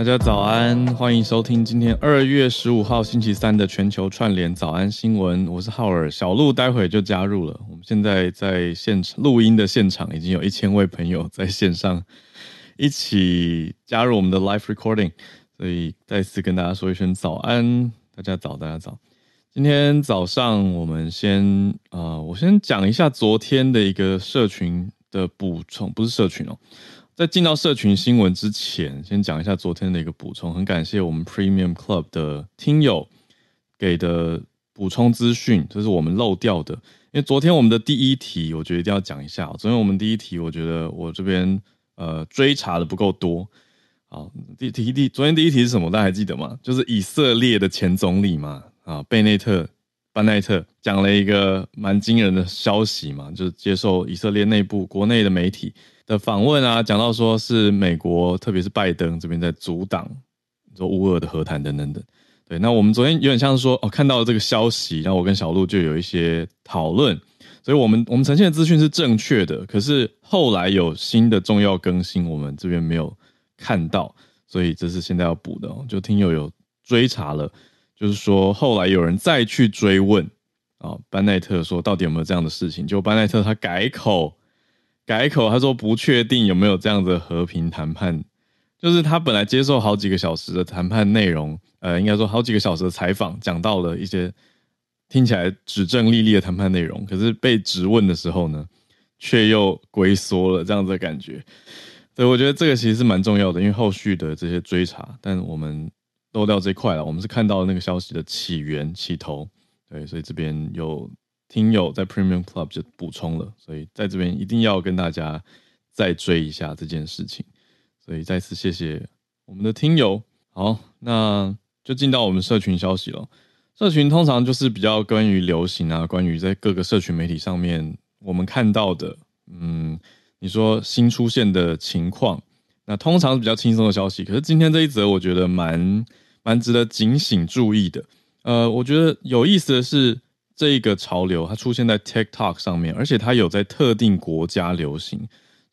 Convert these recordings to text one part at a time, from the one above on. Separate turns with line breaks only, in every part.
大家早安，欢迎收听今天二月十五号星期三的全球串联早安新闻。我是浩尔，小鹿待会就加入了。我们现在在现场录音的现场，已经有一千位朋友 在线上一起加入我们的 live recording，所以再次跟大家说一声早安，大家早，大家早。今天早上我们先啊、呃，我先讲一下昨天的一个社群的补充，不是社群哦。在进到社群新闻之前，先讲一下昨天的一个补充。很感谢我们 Premium Club 的听友给的补充资讯，这是我们漏掉的。因为昨天我们的第一题，我觉得一定要讲一下。昨天我们第一题，我觉得我这边呃追查的不够多。好，第题第昨天第一题是什么？大家还记得吗？就是以色列的前总理嘛，啊，贝内特班奈特讲了一个蛮惊人的消息嘛，就是接受以色列内部国内的媒体。的访问啊，讲到说是美国，特别是拜登这边在阻挡说乌俄的和谈等等等。对，那我们昨天有点像是说哦，看到了这个消息，然后我跟小鹿就有一些讨论，所以我们我们呈现的资讯是正确的，可是后来有新的重要更新，我们这边没有看到，所以这是现在要补的哦。就听友有追查了，就是说后来有人再去追问啊，班奈特说到底有没有这样的事情？就班奈特他改口。改口，他说不确定有没有这样的和平谈判，就是他本来接受好几个小时的谈判内容，呃，应该说好几个小时的采访，讲到了一些听起来指证历历的谈判内容，可是被质问的时候呢，却又龟缩了这样子的感觉。所以我觉得这个其实是蛮重要的，因为后续的这些追查，但我们漏掉这块了，我们是看到那个消息的起源起头，对，所以这边有。听友在 Premium Club 就补充了，所以在这边一定要跟大家再追一下这件事情，所以再次谢谢我们的听友。好，那就进到我们社群消息了。社群通常就是比较关于流行啊，关于在各个社群媒体上面我们看到的，嗯，你说新出现的情况，那通常是比较轻松的消息。可是今天这一则，我觉得蛮蛮值得警醒注意的。呃，我觉得有意思的是。这一个潮流，它出现在 TikTok 上面，而且它有在特定国家流行，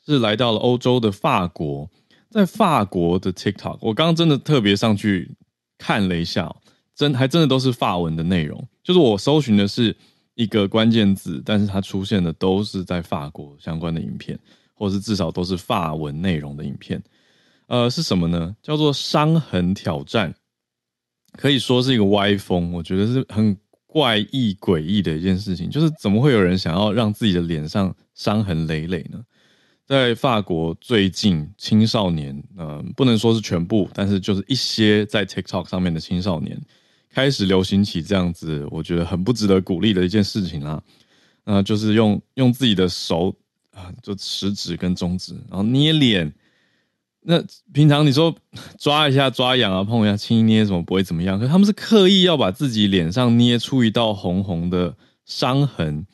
是来到了欧洲的法国，在法国的 TikTok，我刚刚真的特别上去看了一下，真还真的都是法文的内容，就是我搜寻的是一个关键字，但是它出现的都是在法国相关的影片，或是至少都是法文内容的影片，呃，是什么呢？叫做伤痕挑战，可以说是一个歪风，我觉得是很。怪异诡异的一件事情，就是怎么会有人想要让自己的脸上伤痕累累呢？在法国最近青少年，嗯、呃，不能说是全部，但是就是一些在 TikTok 上面的青少年开始流行起这样子，我觉得很不值得鼓励的一件事情啦。那、就是用用自己的手啊，就食指跟中指，然后捏脸。那平常你说 抓一下、抓痒啊、碰一下、轻捏什么不会怎么样？可他们是刻意要把自己脸上捏出一道红红的伤痕，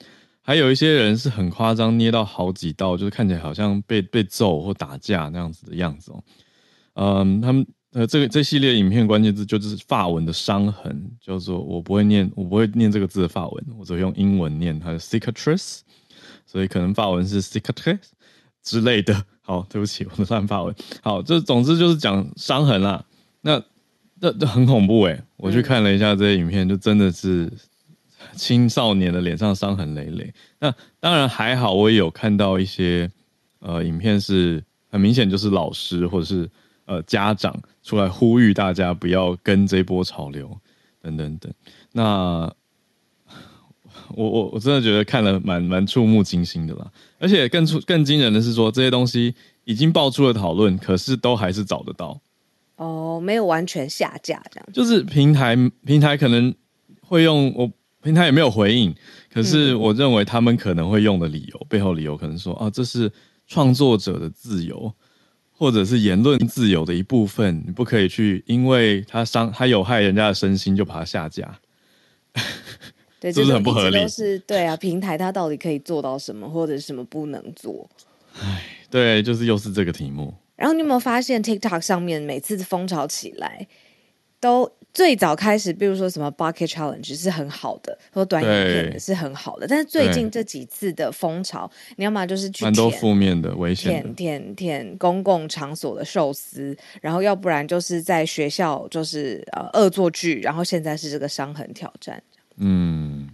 还有一些人是很夸张，捏到好几道，就是看起来好像被被揍或打架那样子的样子哦。嗯，他们呃这个这系列影片关键字就是发文的伤痕，叫做我不会念，我不会念这个字的发文，我只会用英文念它的 cicatrice，所以可能发文是 cicatrice 之类的。好，对不起，我的乱发文。好，这总之就是讲伤痕啦。那这这很恐怖诶，我去看了一下这些影片，就真的是青少年的脸上伤痕累累。那当然还好，我也有看到一些呃影片，是很明显就是老师或者是呃家长出来呼吁大家不要跟这波潮流等等等。那我我我真的觉得看了蛮蛮触目惊心的啦，而且更出更惊人的是说，这些东西已经爆出了讨论，可是都还是找得到。
哦，没有完全下架这样。
就是平台平台可能会用，我平台也没有回应，可是我认为他们可能会用的理由，嗯、背后理由可能说啊，这是创作者的自由，或者是言论自由的一部分，你不可以去，因为他伤他有害人家的身心，就把它下架。
对，
是不是很不合理？
是，对啊，平台它到底可以做到什么，或者什么不能做？
哎，对，就是又是这个题目。
然后你有没有发现，TikTok 上面每次风潮起来，都最早开始，比如说什么 bucket challenge 是很好的，或短影片是很好的，但是最近这几次的风潮，你要么就是去
蛮多负面的危险，
舔舔舔公共场所的寿司，然后要不然就是在学校就是呃恶作剧，然后现在是这个伤痕挑战。
嗯，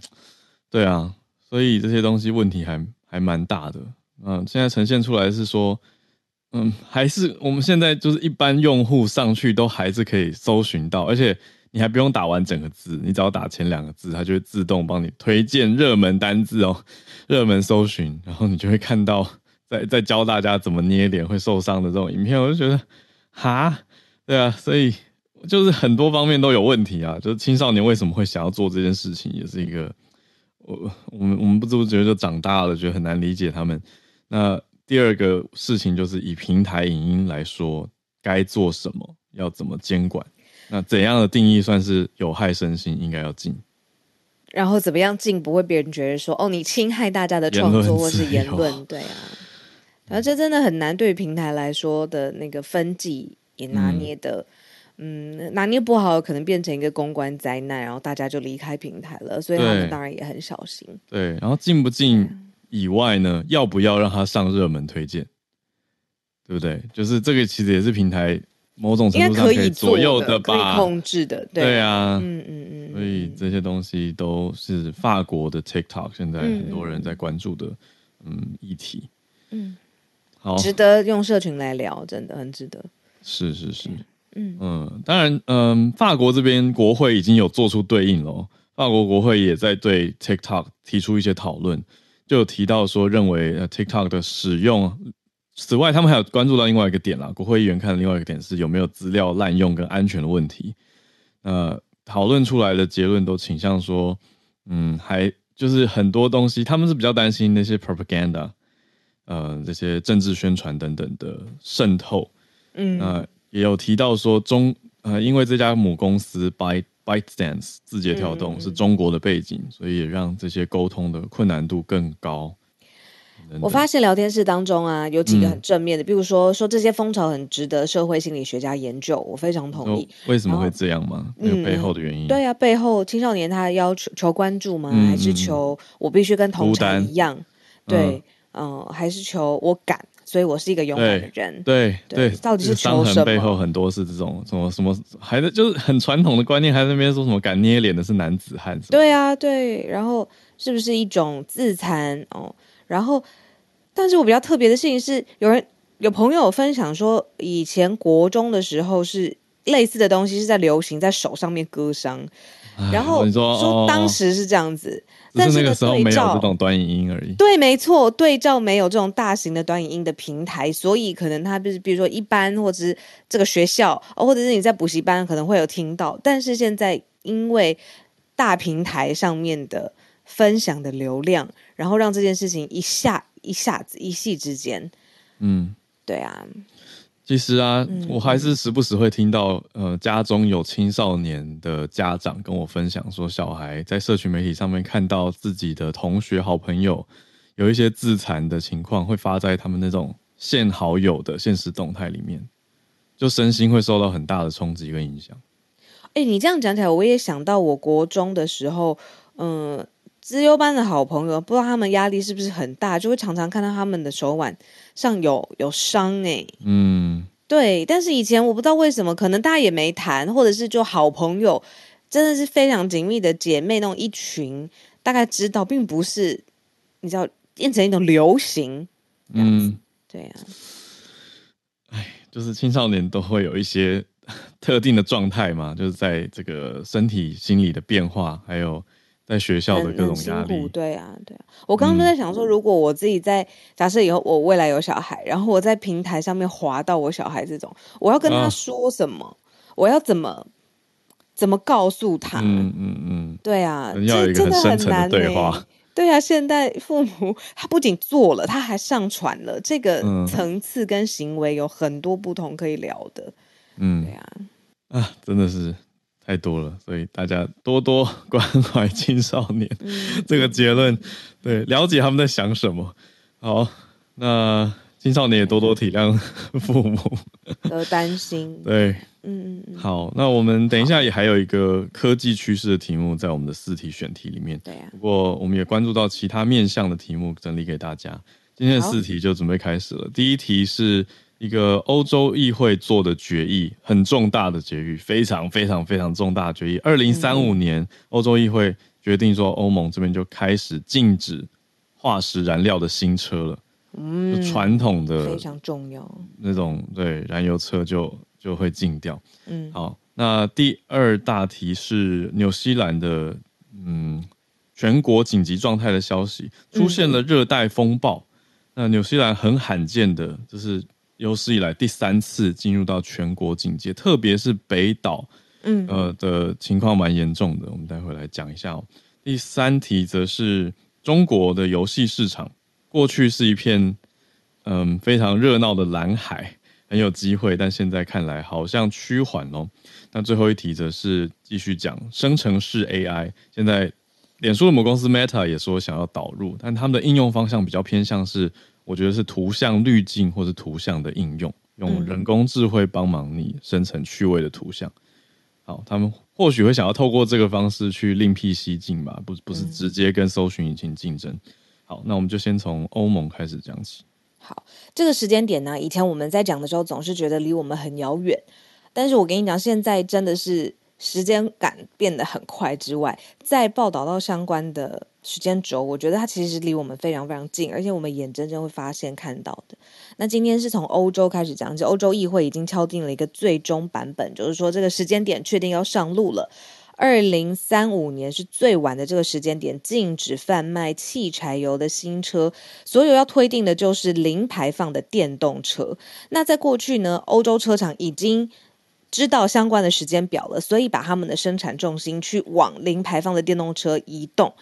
对啊，所以这些东西问题还还蛮大的。嗯，现在呈现出来是说。嗯，还是我们现在就是一般用户上去都还是可以搜寻到，而且你还不用打完整个字，你只要打前两个字，它就会自动帮你推荐热门单字哦，热门搜寻，然后你就会看到在在教大家怎么捏脸会受伤的这种影片，我就觉得哈，对啊，所以就是很多方面都有问题啊，就是青少年为什么会想要做这件事情，也是一个我我们我们不知不觉就长大了，觉得很难理解他们那。第二个事情就是以平台影音来说，该做什么，要怎么监管？那怎样的定义算是有害身心，应该要禁？
然后怎么样禁不会别人觉得说哦，你侵害大家的创作或是言论？对啊，然后这真的很难，对于平台来说的那个分级也拿捏的，嗯，嗯，拿捏不好，可能变成一个公关灾难，然后大家就离开平台了。所以他们当然也很小心。
对，然后进不进？以外呢，要不要让他上热门推荐？对不对？就是这个，其实也是平台某种程度上可以左右的吧，
可以控制的。对，
对啊，
嗯嗯嗯。
所以这些东西都是法国的 TikTok 现在很多人在关注的，嗯，嗯，议题。嗯，好，
值得用社群来聊，真的很值得。
是是是，嗯嗯，当然，嗯，法国这边国会已经有做出对应了，法国国会也在对 TikTok 提出一些讨论。就有提到说，认为 TikTok 的使用，此外，他们还有关注到另外一个点啦。国会议员看的另外一个点是有没有资料滥用跟安全的问题。呃，讨论出来的结论都倾向说，嗯，还就是很多东西，他们是比较担心那些 propaganda，呃，这些政治宣传等等的渗透。嗯，呃，也有提到说中，呃，因为这家母公司 By ByteDance 字节跳动是中国的背景，嗯、所以也让这些沟通的困难度更高。
我发现聊天室当中啊，有几个很正面的，嗯、比如说说这些风潮很值得社会心理学家研究，我非常同意。
为什么会这样吗？那个背后的原因？
对啊，背后青少年他要求求关注吗？嗯、还是求我必须跟同侪一样？对，嗯、呃，还是求我敢？所以我是一个勇敢的人。对
对，对
到底是求什么？
背后很多是这种什么什么，还是就是很传统的观念，还在那边说什么敢捏脸的是男子汉？
对啊，对。然后是不是一种自残？哦，然后，但是我比较特别的事情是，有人有朋友分享说，以前国中的时候是类似的东西是在流行在手上面割伤，然后说，说当时是这样子。但是那个时候没有这
种短影音而已。
对，没错，对照没有这种大型的短影音的平台，所以可能他就是，比如说一般，或者是这个学校，或者是你在补习班可能会有听到。但是现在因为大平台上面的分享的流量，然后让这件事情一下一下子一夕之间，嗯，对啊。
其实啊，我还是时不时会听到，呃，家中有青少年的家长跟我分享说，小孩在社群媒体上面看到自己的同学、好朋友有一些自残的情况，会发在他们那种限好友的现实动态里面，就身心会受到很大的冲击跟影响。
哎，你这样讲起来，我也想到我国中的时候，嗯、呃，资优班的好朋友，不知道他们压力是不是很大，就会常常看到他们的手腕上有有伤哎，嗯，对，但是以前我不知道为什么，可能大家也没谈，或者是就好朋友，真的是非常紧密的姐妹那种一群，大概知道，并不是你知道变成一种流行，嗯，对呀、
啊，哎，就是青少年都会有一些 特定的状态嘛，就是在这个身体、心理的变化，还有。在学校的各种压力，
对啊，对啊。我刚刚都在想说，如果我自己在假设以后我未来有小孩，然后我在平台上面滑到我小孩这种，我要跟他说什么？啊、我要怎么怎么告诉他？嗯嗯嗯，对啊，
要有一个很深层的对话。
欸、对啊，现在父母他不仅做了，他还上传了，这个层次跟行为有很多不同可以聊的。嗯，对啊，
啊，真的是。太多了，所以大家多多关怀青少年。嗯、这个结论，对，了解他们在想什么。好，那青少年也多多体谅父母
的担心。
对，
嗯嗯嗯。
好，那我们等一下也还有一个科技趋势的题目在我们的四题选题里面。
对啊。
不过我们也关注到其他面向的题目，整理给大家。今天的四题就准备开始了。第一题是一个欧洲议会做的决议，很重大的决议，非常非常非常重大的决议。二零三五年，欧洲议会决定说，欧盟这边就开始禁止化石燃料的新车了。嗯，传统的
非常重要
那种对燃油车就就会禁掉。
嗯，
好，那第二大题是纽西兰的嗯全国紧急状态的消息，出现了热带风暴。嗯、那纽西兰很罕见的，就是有史以来第三次进入到全国警戒，特别是北岛，
嗯
呃的情况蛮严重的。我们待会来讲一下哦。第三题则是中国的游戏市场。过去是一片嗯非常热闹的蓝海，很有机会，但现在看来好像趋缓哦。那最后一题则是继续讲生成式 AI，现在脸书的母公司 Meta 也说想要导入，但他们的应用方向比较偏向是，我觉得是图像滤镜或是图像的应用，用人工智慧帮忙你生成趣味的图像。好，他们或许会想要透过这个方式去另辟蹊径吧，不不是直接跟搜寻引擎竞争。好，那我们就先从欧盟开始讲起。
好，这个时间点呢，以前我们在讲的时候，总是觉得离我们很遥远。但是我跟你讲，现在真的是时间感变得很快之外，在报道到相关的时间轴，我觉得它其实离我们非常非常近，而且我们眼睁睁会发现看到的。那今天是从欧洲开始讲，起欧洲议会已经敲定了一个最终版本，就是说这个时间点确定要上路了。二零三五年是最晚的这个时间点，禁止贩卖汽柴油的新车，所有要推定的就是零排放的电动车。那在过去呢，欧洲车厂已经知道相关的时间表了，所以把他们的生产重心去往零排放的电动车移动，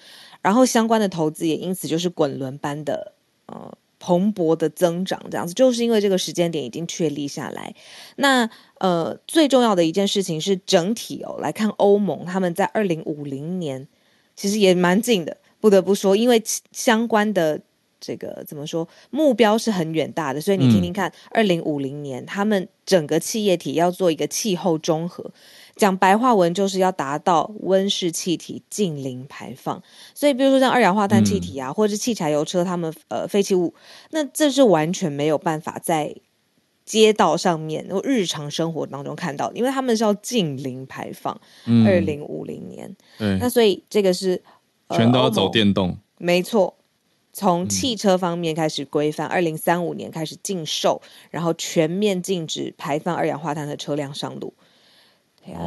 然后相关的投资也因此就是滚轮般的呃。蓬勃的增长，这样子就是因为这个时间点已经确立下来。那呃，最重要的一件事情是整体哦来看，欧盟他们在二零五零年其实也蛮近的，不得不说，因为相关的这个怎么说目标是很远大的，所以你听听看，二零五零年他们整个企业体要做一个气候中和。讲白话文就是要达到温室气体近零排放，所以比如说像二氧化碳气体啊，嗯、或者是汽柴油车，他们呃废弃物，那这是完全没有办法在街道上面、日常生活当中看到的，因为他们是要近零排放，二零五零年。
对，
那所以这个是、呃、
全都要走电动，
没错，从汽车方面开始规范，二零三五年开始禁售，然后全面禁止排放二氧化碳的车辆上路。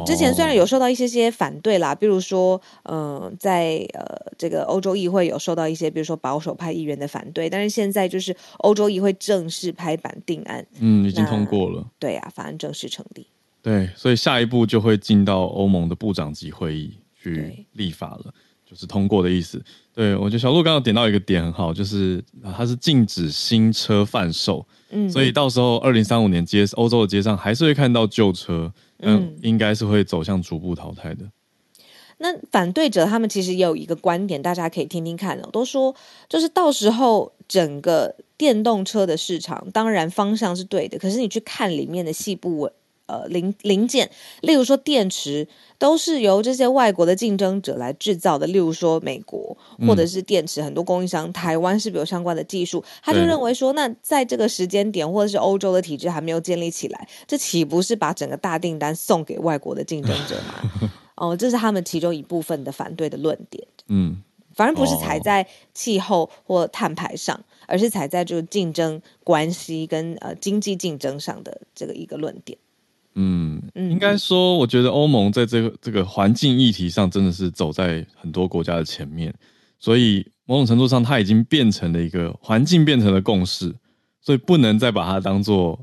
之前虽然有受到一些些反对啦，比如说，嗯、呃，在呃这个欧洲议会有受到一些，比如说保守派议员的反对，但是现在就是欧洲议会正式拍板定案，
嗯，已经通过了，
对啊，法案正式成立，
对，所以下一步就会进到欧盟的部长级会议去立法了，就是通过的意思。对，我觉得小鹿刚刚点到一个点很好，就是它是禁止新车贩售，嗯，所以到时候二零三五年街欧洲的街上还是会看到旧车。嗯，应该是会走向逐步淘汰的。
那反对者他们其实也有一个观点，大家可以听听看哦。都说就是到时候整个电动车的市场，当然方向是对的，可是你去看里面的细部呃零零件，例如说电池，都是由这些外国的竞争者来制造的。例如说美国，或者是电池很多供应商，嗯、台湾是不是有相关的技术？他就认为说，那在这个时间点，或者是欧洲的体制还没有建立起来，这岂不是把整个大订单送给外国的竞争者吗？哦，这是他们其中一部分的反对的论点。
嗯，
反而不是踩在气候或碳排上，哦、而是踩在就是竞争关系跟呃经济竞争上的这个一个论点。
嗯，应该说，我觉得欧盟在这个这个环境议题上真的是走在很多国家的前面，所以某种程度上，它已经变成了一个环境变成了共识，所以不能再把它当做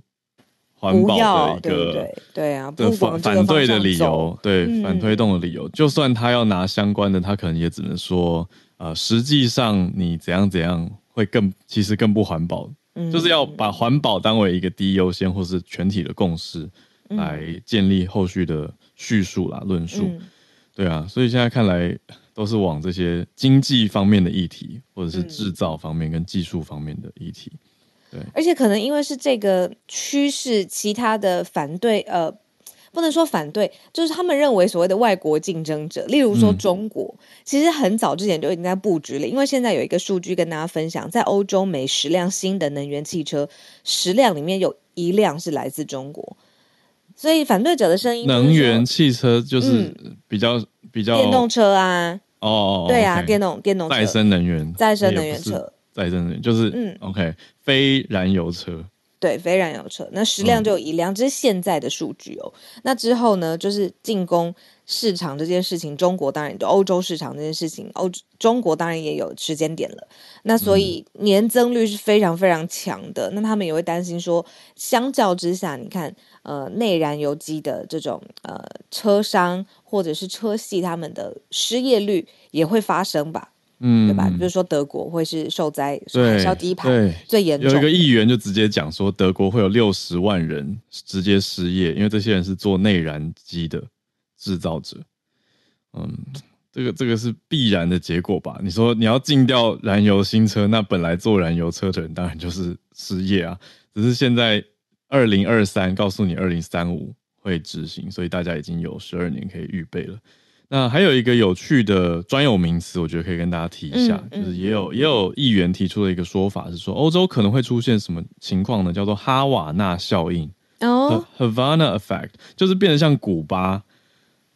环保的一
个对啊，
的反反对的理由，对、嗯、反推动的理由，就算他要拿相关的，他可能也只能说，呃，实际上你怎样怎样会更其实更不环保，嗯、就是要把环保当为一个第一优先或是全体的共识。来建立后续的叙述啦、论述，嗯、对啊，所以现在看来都是往这些经济方面的议题，或者是制造方面跟技术方面的议题。对，
而且可能因为是这个趋势，其他的反对呃。不能说反对，就是他们认为所谓的外国竞争者，例如说中国，嗯、其实很早之前就已经在布局了。因为现在有一个数据跟大家分享，在欧洲每十辆新的能源汽车，十辆里面有一辆是来自中国，所以反对者的声音，
能源汽车就是比较、嗯、比较
电动车啊，
哦，
对啊，okay, 电动电动车。
再生能源，
再生能源车，
再生能源就是嗯，OK，非燃油车。
对，非燃油车，那十辆就有一辆，这是现在的数据哦。那之后呢，就是进攻市场这件事情，中国当然就欧洲市场这件事情，欧中国当然也有时间点了。那所以年增率是非常非常强的。那他们也会担心说，相较之下，你看，呃，内燃油机的这种呃车商或者是车系，他们的失业率也会发生吧。嗯，对吧？比如说德国会是受灾，海啸第一排最严重。
有一个议员就直接讲说，德国会有六十万人直接失业，因为这些人是做内燃机的制造者。嗯，这个这个是必然的结果吧？你说你要禁掉燃油新车，那本来做燃油车的人当然就是失业啊。只是现在二零二三告诉你二零三五会执行，所以大家已经有十二年可以预备了。那还有一个有趣的专有名词，我觉得可以跟大家提一下，嗯、就是也有也有议员提出了一个说法，是说欧洲可能会出现什么情况呢？叫做哈瓦那效应哦，Havana Effect，就是变得像古巴，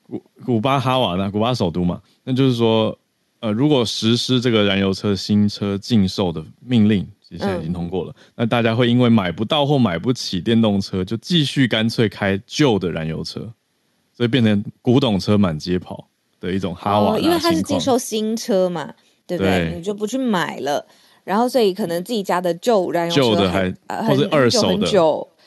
古古巴哈瓦那，古巴首都嘛。那就是说，呃，如果实施这个燃油车新车禁售的命令，现在已经通过了，嗯、那大家会因为买不到或买不起电动车，就继续干脆开旧的燃油车。所以变成古董车满街跑的一种哈瓦、哦，
因为它是禁售新车嘛，对不对？对你就不去买了，然后所以可能自己家的旧燃油车旧的还、呃、或者二手的，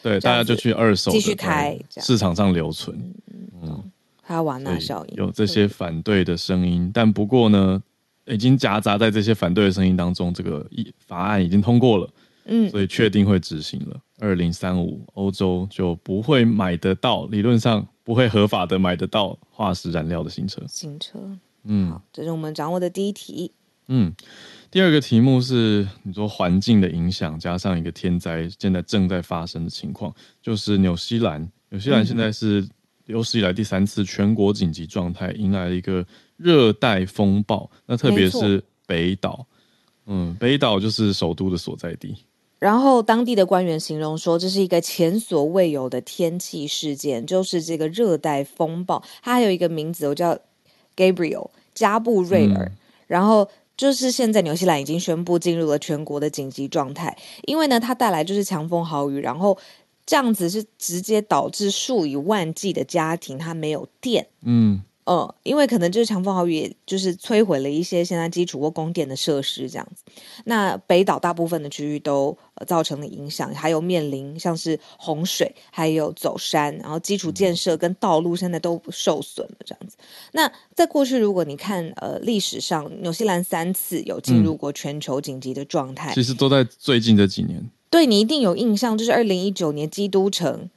对，大家就去二手
继续开，
市场上留存。
嗯，嗯哈瓦那效应
有这些反对的声音，但不过呢，已经夹杂在这些反对的声音当中，这个一法案已经通过了，嗯，所以确定会执行了。二零三五，欧洲就不会买得到，理论上。不会合法的买得到化石燃料的新车。
新车，嗯，好，这是我们掌握的第一题。
嗯，第二个题目是你说环境的影响，加上一个天灾，现在正在发生的情况，就是纽西兰。纽西兰现在是有史以来第三次全国紧急状态，迎来了一个热带风暴。那特别是北岛，嗯，北岛就是首都的所在地。
然后当地的官员形容说，这是一个前所未有的天气事件，就是这个热带风暴。它还有一个名字，我叫 Gabriel 加布瑞尔。嗯、然后就是现在纽西兰已经宣布进入了全国的紧急状态，因为呢，它带来就是强风豪雨，然后这样子是直接导致数以万计的家庭它没有电。嗯。呃，因为可能就是强风豪雨，也就是摧毁了一些现在基础或供电的设施这样子。那北岛大部分的区域都、呃、造成了影响，还有面临像是洪水，还有走山，然后基础建设跟道路现在都受损了这样子。那在过去，如果你看呃历史上，纽西兰三次有进入过全球紧急的状态，
其实都在最近这几年。
对，你一定有印象，就是二零一九年基督城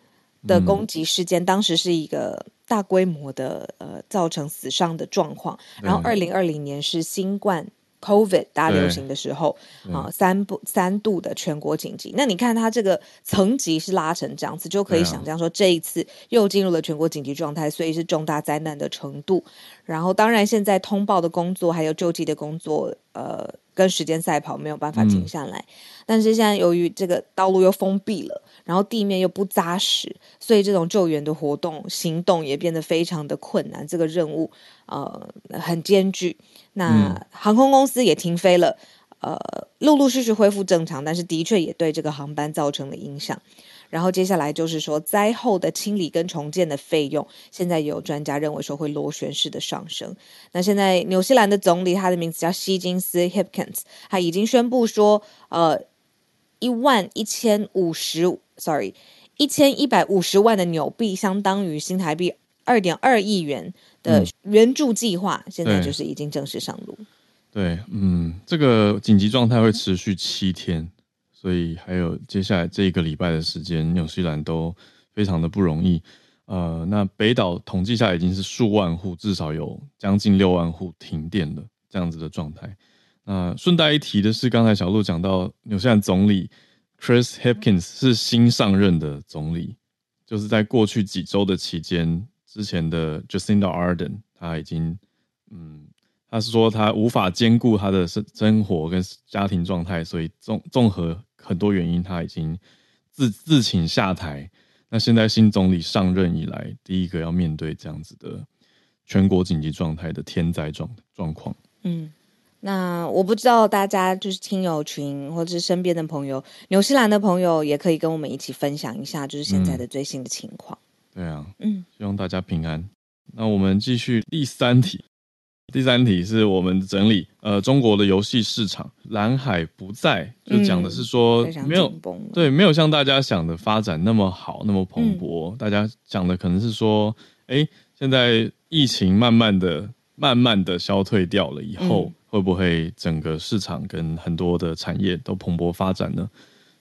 的攻击事件，嗯、当时是一个。大规模的呃造成死伤的状况，然后二零二零年是新冠 COVID 大流行的时候啊，三不三度的全国紧急。那你看它这个层级是拉成这样子，就可以想象说这一次又进入了全国紧急状态，所以是重大灾难的程度。然后当然现在通报的工作还有救济的工作，呃，跟时间赛跑没有办法停下来。嗯、但是现在由于这个道路又封闭了。然后地面又不扎实，所以这种救援的活动行动也变得非常的困难。这个任务呃很艰巨。那航空公司也停飞了，呃，陆陆续续恢复正常，但是的确也对这个航班造成了影响。然后接下来就是说灾后的清理跟重建的费用，现在也有专家认为说会螺旋式的上升。那现在纽西兰的总理他的名字叫希金斯 （Hipkins），他已经宣布说，呃。一万一千五十，sorry，一千一百五十万的纽币，相当于新台币二点二亿元的援助计划，嗯、现在就是已经正式上路。
对，嗯，这个紧急状态会持续七天，所以还有接下来这一个礼拜的时间，纽西兰都非常的不容易。呃，那北岛统计下已经是数万户，至少有将近六万户停电的这样子的状态。啊，顺带一提的是，刚才小鹿讲到纽西兰总理 Chris Hipkins 是新上任的总理，就是在过去几周的期间，之前的 Jacinda Ardern 他已经，嗯，他是说他无法兼顾他的生生活跟家庭状态，所以综综合很多原因，他已经自自请下台。那现在新总理上任以来，第一个要面对这样子的全国紧急状态的天灾状状况。
嗯。那我不知道大家就是听友群或者是身边的朋友，纽西兰的朋友也可以跟我们一起分享一下，就是现在的最新的情况。
对啊，嗯，希望大家平安。那我们继续第三题，第三题是我们整理呃中国的游戏市场蓝海不在，就讲的是说没有、嗯、对没有像大家想的发展那么好那么蓬勃，嗯、大家讲的可能是说，哎，现在疫情慢慢的慢慢的消退掉了以后。嗯会不会整个市场跟很多的产业都蓬勃发展呢？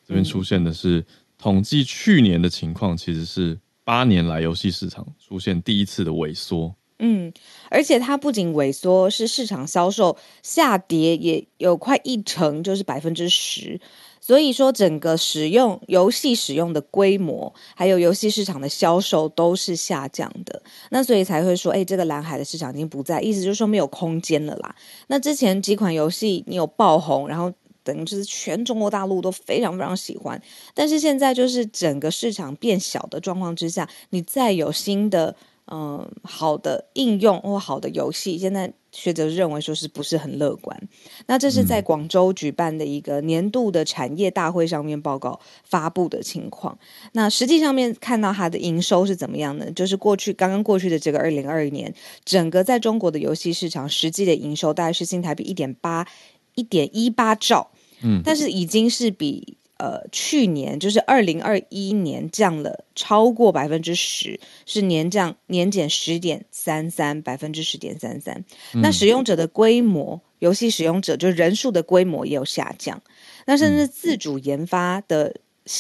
这边出现的是统计去年的情况，其实是八年来游戏市场出现第一次的萎缩。
嗯，而且它不仅萎缩，是市场销售下跌，也有快一成，就是百分之十。所以说，整个使用游戏使用的规模，还有游戏市场的销售都是下降的。那所以才会说，哎，这个蓝海的市场已经不在，意思就是说没有空间了啦。那之前几款游戏你有爆红，然后等于就是全中国大陆都非常非常喜欢，但是现在就是整个市场变小的状况之下，你再有新的。嗯，好的应用或好的游戏，现在学者认为说是不是很乐观？那这是在广州举办的一个年度的产业大会上面报告发布的情况。那实际上面看到它的营收是怎么样呢？就是过去刚刚过去的这个二零二一年，整个在中国的游戏市场实际的营收大概是新台币一点八一点一八兆，嗯，但是已经是比。呃，去年就是二零二一年降了超过百分之十，是年降年减十点三三百分之十点三三。那使用者的规模，游戏使用者就是人数的规模也有下降。那甚至自主研发的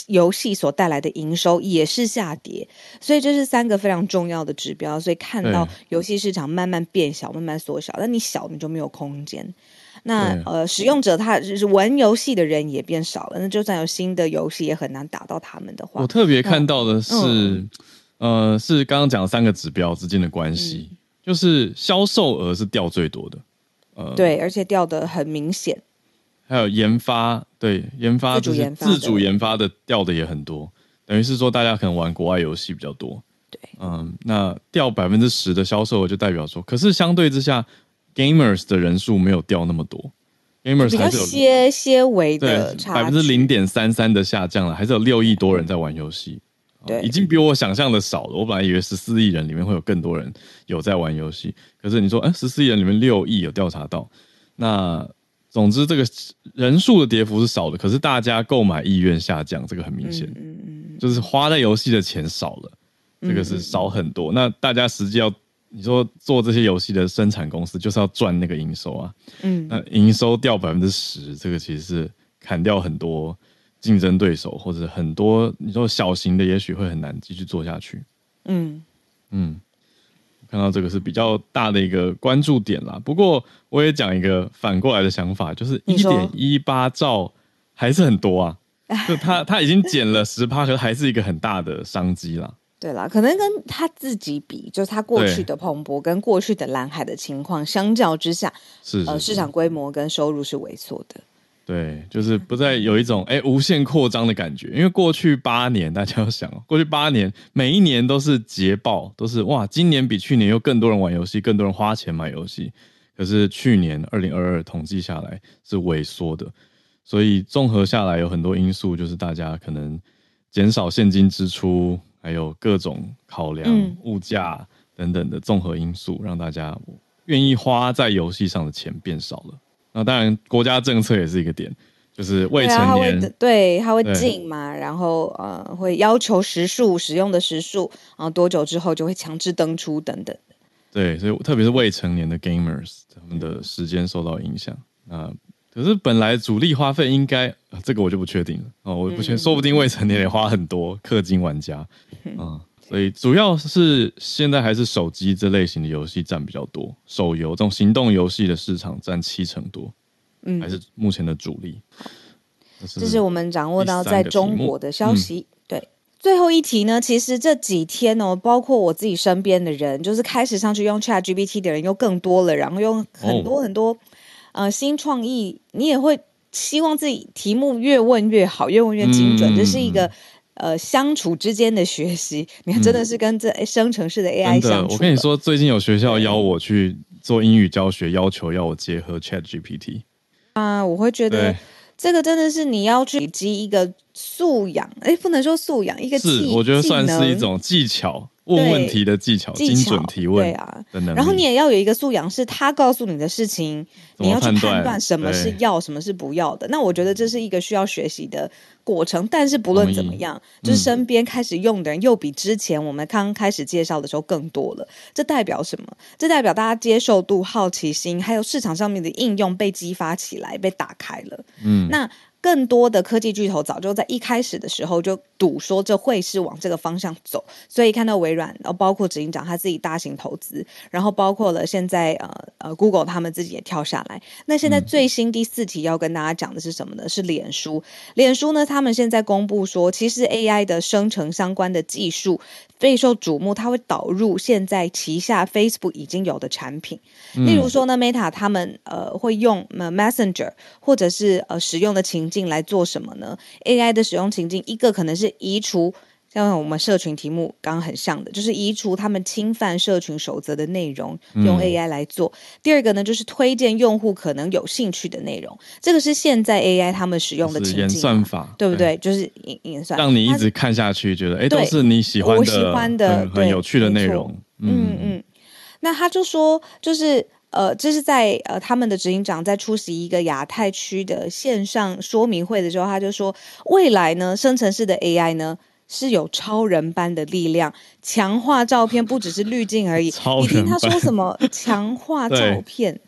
游戏所带来的营收也是下跌。所以这是三个非常重要的指标。所以看到游戏市场慢慢变小，慢慢缩小，那你小你就没有空间。那呃，使用者他就是玩游戏的人也变少了。那就算有新的游戏，也很难打到他们的话。
我特别看到的是，嗯、呃，是刚刚讲三个指标之间的关系，嗯、就是销售额是掉最多的，呃，
对，而且掉的很明显。
还有研发，对，研发自主研发，自主研发的掉的也很多，等于是说大家可能玩国外游戏比较多。
对，
嗯，那掉百分之十的销售额就代表说，可是相对之下。Gamers 的人数没有掉那么多，Gamers 还是有
些些微的差，
百分之零点三三的下降了，还是有六亿多人在玩游戏，
对，
已经比我想象的少了。我本来以为十四亿人里面会有更多人有在玩游戏，可是你说，哎，十四亿人里面六亿有调查到，那总之这个人数的跌幅是少的，可是大家购买意愿下降，这个很明显，嗯嗯，就是花在游戏的钱少了，这个是少很多。那大家实际要。你说做这些游戏的生产公司就是要赚那个营收啊，嗯，那营收掉百分之十，这个其实是砍掉很多竞争对手，或者很多你说小型的也许会很难继续做下去，嗯嗯，看到这个是比较大的一个关注点啦。不过我也讲一个反过来的想法，就是一点一八兆还是很多啊，就他他已经减了十趴，可是还是一个很大的商机啦。
对啦，可能跟他自己比，就是他过去的蓬勃跟过去的蓝海的情况相较之下，
是，
呃市场规模跟收入是萎缩的。
对，就是不再有一种哎无限扩张的感觉，因为过去八年大家要想，过去八年每一年都是捷报，都是哇，今年比去年又更多人玩游戏，更多人花钱买游戏。可是去年二零二二统计下来是萎缩的，所以综合下来有很多因素，就是大家可能减少现金支出。还有各种考量、嗯、物价等等的综合因素，让大家愿意花在游戏上的钱变少了。那当然，国家政策也是一个点，就是未成年，
对，他会禁嘛，然后呃，会要求时数使用的时数，然后多久之后就会强制登出等等。
对，所以特别是未成年的 gamers，他们的时间受到影响。那可是本来主力花费应该，这个我就不确定了。哦，我不确定，嗯、说不定未成年也花很多氪金玩家，啊，嗯，所以主要是现在还是手机这类型的游戏占比较多，手游这种行动游戏的市场占七成多，嗯，还是目前的主力。
这是我们掌握到在中国的消息。嗯、对，最后一题呢，其实这几天哦，包括我自己身边的人，就是开始上去用 ChatGPT 的人又更多了，然后用很多很多、哦、呃新创意，你也会希望自己题目越问越好，越问越精准，这、嗯、是一个。呃，相处之间的学习，你看，真的是跟这生成式的 AI 相处。
我跟你说，最近有学校邀我去做英语教学，要求要我结合 ChatGPT。
啊，我会觉得这个真的是你要去累积一个素养，哎，不能说素养，一个技
是，我觉得算是一种技巧。问问题的技巧，精准提问，
对啊，然后你也要有一个素养，是他告诉你的事情，你要去判断什么是要，什么是不要的。那我觉得这是一个需要学习的过程。但是不论怎么样，就是身边开始用的人又比之前我们刚开始介绍的时候更多了。这代表什么？这代表大家接受度、好奇心，还有市场上面的应用被激发起来，被打开了。嗯，那。更多的科技巨头早就在一开始的时候就赌说这会是往这个方向走，所以看到微软，然后包括执行长他自己大型投资，然后包括了现在呃呃 Google 他们自己也跳下来。那现在最新第四题要跟大家讲的是什么呢？是脸书。脸书呢，他们现在公布说，其实 AI 的生成相关的技术。备受瞩目，它会导入现在旗下 Facebook 已经有的产品，嗯、例如说呢，Meta 他们呃会用 Messenger 或者是呃使用的情境来做什么呢？AI 的使用情境，一个可能是移除。像我们社群题目刚刚很像的，就是移除他们侵犯社群守则的内容，用 AI 来做。嗯、第二个呢，就是推荐用户可能有兴趣的内容。这个是现在 AI 他们使用的情境、啊、演算法，对不对？对就是演演算，
让你一直看下去，觉得哎，都是你喜欢的、我喜欢的、很，很有趣的内容。
嗯嗯。那他就说，就是呃，这是在呃他们的执行长在出席一个亚太区的线上说明会的时候，他就说，未来呢，生成式的 AI 呢。是有超人般的力量，强化照片不只是滤镜而已。你听他说什么？强化照片。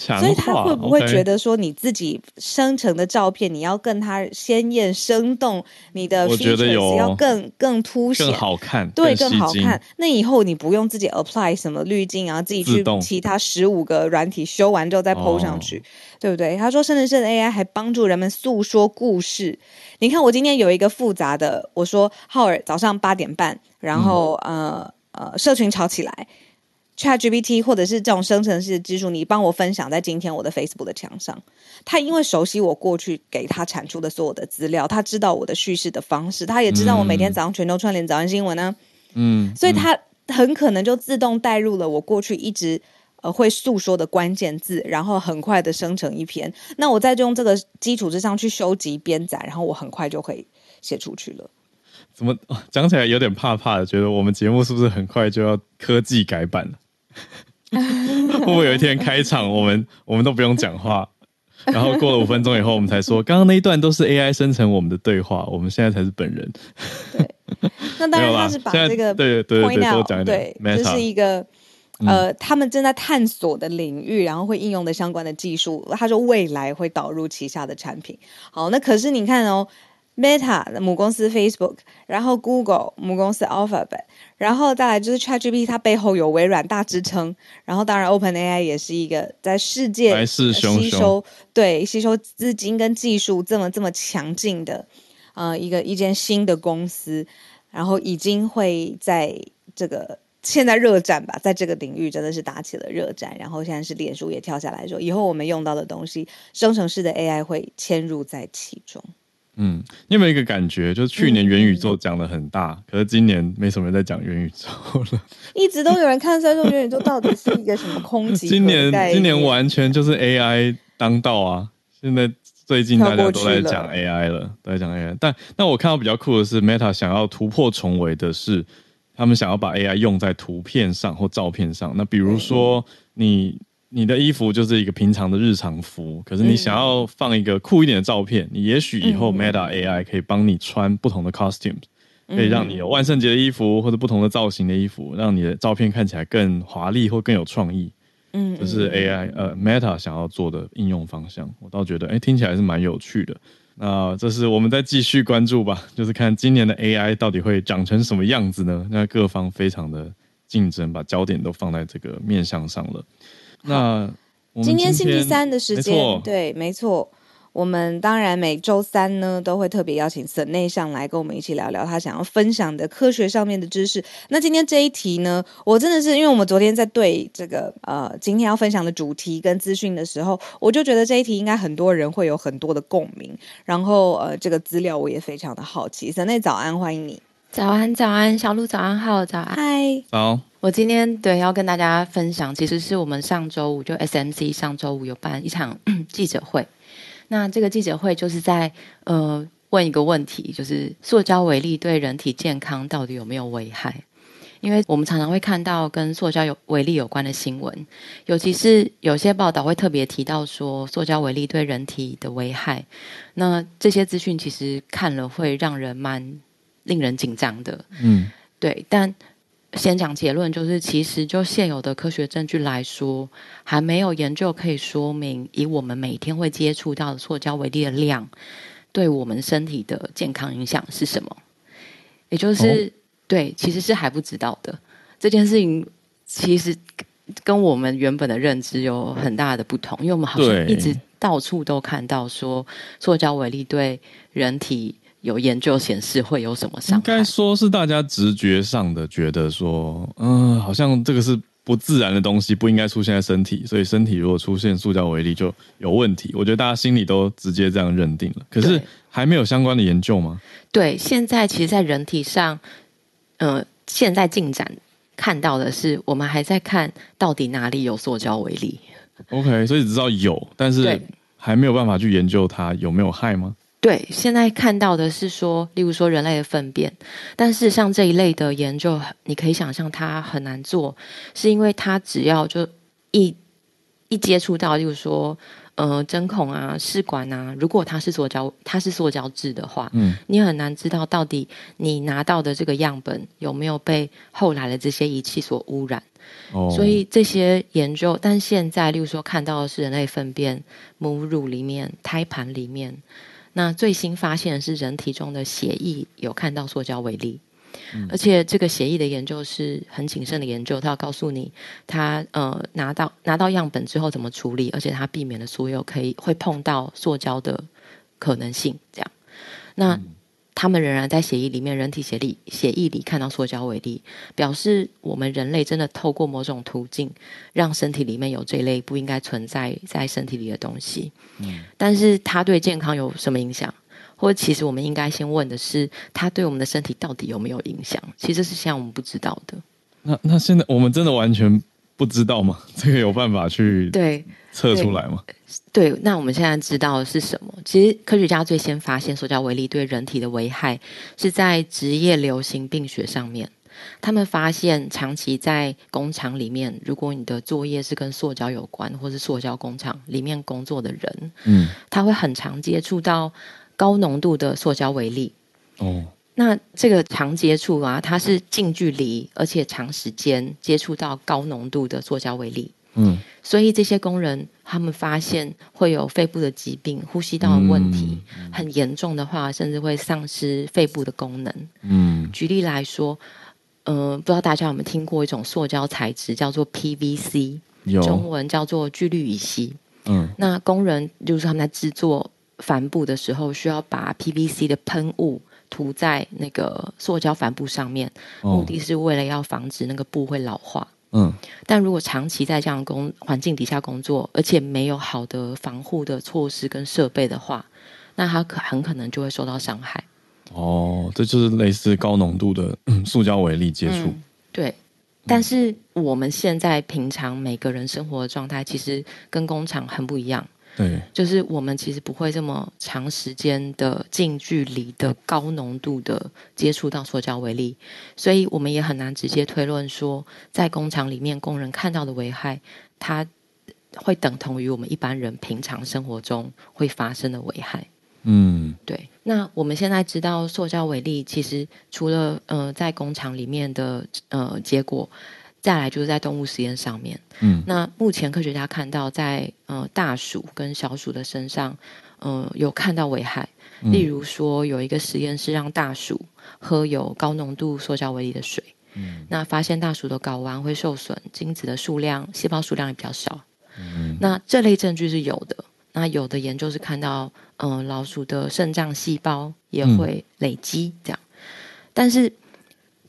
所以他会不会觉得说，你自己生成的照片，你要更他鲜艳生动，你的 features 要更更凸显，
更好看，
对，更好看。那以后你不用自己 apply 什么滤镜，然后自己去其他十五个软体修完之后再 po 上去，对不对？他说，生成式的 AI 还帮助人们诉说故事。你看，我今天有一个复杂的，我说浩尔早上八点半，然后呃呃，社群吵起来。ChatGPT 或者是这种生成式的技术，你帮我分享在今天我的 Facebook 的墙上。他因为熟悉我过去给他产出的所有的资料，他知道我的叙事的方式，他也知道我每天早上全都串联早安新闻呢、啊。嗯，所以他很可能就自动带入了我过去一直呃会诉说的关键字，然后很快的生成一篇。那我再用这个基础之上去收集编载，然后我很快就可以写出去了。
怎么讲起来有点怕怕的？觉得我们节目是不是很快就要科技改版了？会不会有一天开场，我们我们都不用讲话，然后过了五分钟以后，我们才说刚刚那一段都是 AI 生成我们的对话，我们现在才是本人。
对，那 当然他是把这个对对对，多讲一点。对，这是一个呃，他们正在探索的领域，然后会应用的相关的技术。他说未来会导入旗下的产品。好，那可是你看哦。Meta 的母公司 Facebook，然后 Google 母公司 Alphabet，然后再来就是 ChatGPT，它背后有微软大支撑，然后当然 OpenAI 也是一个在世界吸收对吸收资金跟技术这么这么强劲的呃一个一间新的公司，然后已经会在这个现在热战吧，在这个领域真的是打起了热战，然后现在是脸书也跳下来说，以后我们用到的东西，生成式的 AI 会嵌入在其中。
嗯，你有没有一个感觉，就是去年元宇宙讲的很大，嗯、可是今年没什么人在讲元宇宙了。
一直都有人看在说元宇宙到底是一个什么空间？
今年今年完全就是 AI 当道啊！现在最近大家都在讲 AI 了，了都在讲 AI。但那我看到比较酷的是，Meta 想要突破重围的是，他们想要把 AI 用在图片上或照片上。那比如说你。你的衣服就是一个平常的日常服，可是你想要放一个酷一点的照片，嗯、你也许以后 Meta AI 可以帮你穿不同的 costumes，、嗯、可以让你有万圣节的衣服或者不同的造型的衣服，让你的照片看起来更华丽或更有创意。嗯，这是 AI 呃 Meta 想要做的应用方向，我倒觉得哎听起来是蛮有趣的。那这是我们再继续关注吧，就是看今年的 AI 到底会长成什么样子呢？那各方非常的竞争，把焦点都放在这个面向上了。那今天，
星期三的时间，对，没错，我们当然每周三呢都会特别邀请沈内上来跟我们一起聊聊他想要分享的科学上面的知识。那今天这一题呢，我真的是因为我们昨天在对这个呃今天要分享的主题跟资讯的时候，我就觉得这一题应该很多人会有很多的共鸣。然后呃这个资料我也非常的好奇。省内早安，欢迎你。
早安，早安，小鹿早安，好，早安，
嗨，
早。
我今天对要跟大家分享，其实是我们上周五就 SMC 上周五有办一场 记者会。那这个记者会就是在呃问一个问题，就是塑胶微粒对人体健康到底有没有危害？因为我们常常会看到跟塑胶有微粒有关的新闻，尤其是有些报道会特别提到说塑胶微粒对人体的危害。那这些资讯其实看了会让人蛮令人紧张的。嗯，对。但先讲结论，就是其实就现有的科学证据来说，还没有研究可以说明，以我们每天会接触到的塑胶微粒的量，对我们身体的健康影响是什么。也就是、哦、对，其实是还不知道的。这件事情其实跟我们原本的认知有很大的不同，因为我们好像一直到处都看到说塑胶微粒对人体。有研究显示会有什么伤害？应
该说是大家直觉上的觉得说，嗯、呃，好像这个是不自然的东西，不应该出现在身体，所以身体如果出现塑胶微粒就有问题。我觉得大家心里都直接这样认定了。可是还没有相关的研究吗？
对，现在其实，在人体上，嗯、呃，现在进展看到的是，我们还在看到底哪里有塑胶微粒。
OK，所以只知道有，但是还没有办法去研究它有没有害吗？
对，现在看到的是说，例如说人类的粪便，但是像这一类的研究，你可以想象它很难做，是因为它只要就一一接触到，例如说呃针孔啊、试管啊，如果它是塑胶，它是塑胶质的话，嗯，你很难知道到底你拿到的这个样本有没有被后来的这些仪器所污染。哦，所以这些研究，但现在例如说看到的是人类粪便、母乳里面、胎盘里面。那最新发现是人体中的血液有看到塑胶微粒，嗯，而且这个血液的研究是很谨慎的研究，他要告诉你他呃拿到拿到样本之后怎么处理，而且他避免了所有可以会碰到塑胶的可能性。这样，那。嗯他们仍然在血液里面，人体血里血液里看到塑胶微粒，表示我们人类真的透过某种途径，让身体里面有这类不应该存在在身体里的东西。嗯，但是它对健康有什么影响？或者其实我们应该先问的是，它对我们的身体到底有没有影响？其实是现在我们不知道的。
那那现在我们真的完全不知道吗？这个有办法去对测出来吗？
对，那我们现在知道的是什么？其实科学家最先发现塑胶微粒对人体的危害是在职业流行病学上面。他们发现，长期在工厂里面，如果你的作业是跟塑胶有关，或是塑胶工厂里面工作的人，嗯，他会很常接触到高浓度的塑胶微粒。哦，那这个常接触啊，它是近距离而且长时间接触到高浓度的塑胶微粒。嗯，所以这些工人他们发现会有肺部的疾病、呼吸道的问题，嗯、很严重的话，甚至会丧失肺部的功能。嗯，举例来说，呃，不知道大家有没有听过一种塑胶材质叫做 PVC，中文叫做聚氯乙烯。嗯，那工人就是他们在制作帆布的时候，需要把 PVC 的喷雾涂在那个塑胶帆布上面，哦、目的是为了要防止那个布会老化。嗯，但如果长期在这样工环境底下工作，而且没有好的防护的措施跟设备的话，那他可很可能就会受到伤害。
哦，这就是类似高浓度的塑胶微粒接触。
嗯，对，但是我们现在平常每个人生活的状态，其实跟工厂很不一样。对，就是我们其实不会这么长时间的近距离的高浓度的接触到塑胶微粒，所以我们也很难直接推论说，在工厂里面工人看到的危害，它会等同于我们一般人平常生活中会发生的危害。嗯，对。那我们现在知道，塑胶微粒其实除了呃在工厂里面的呃结果。再来就是在动物实验上面，嗯，那目前科学家看到在呃大鼠跟小鼠的身上，嗯、呃，有看到危害。例如说，有一个实验是让大鼠喝有高浓度塑胶微粒的水，嗯，那发现大鼠的睾丸会受损，精子的数量、细胞数量也比较少。嗯，那这类证据是有的。那有的研究是看到，嗯、呃，老鼠的肾脏细胞也会累积这样。嗯、但是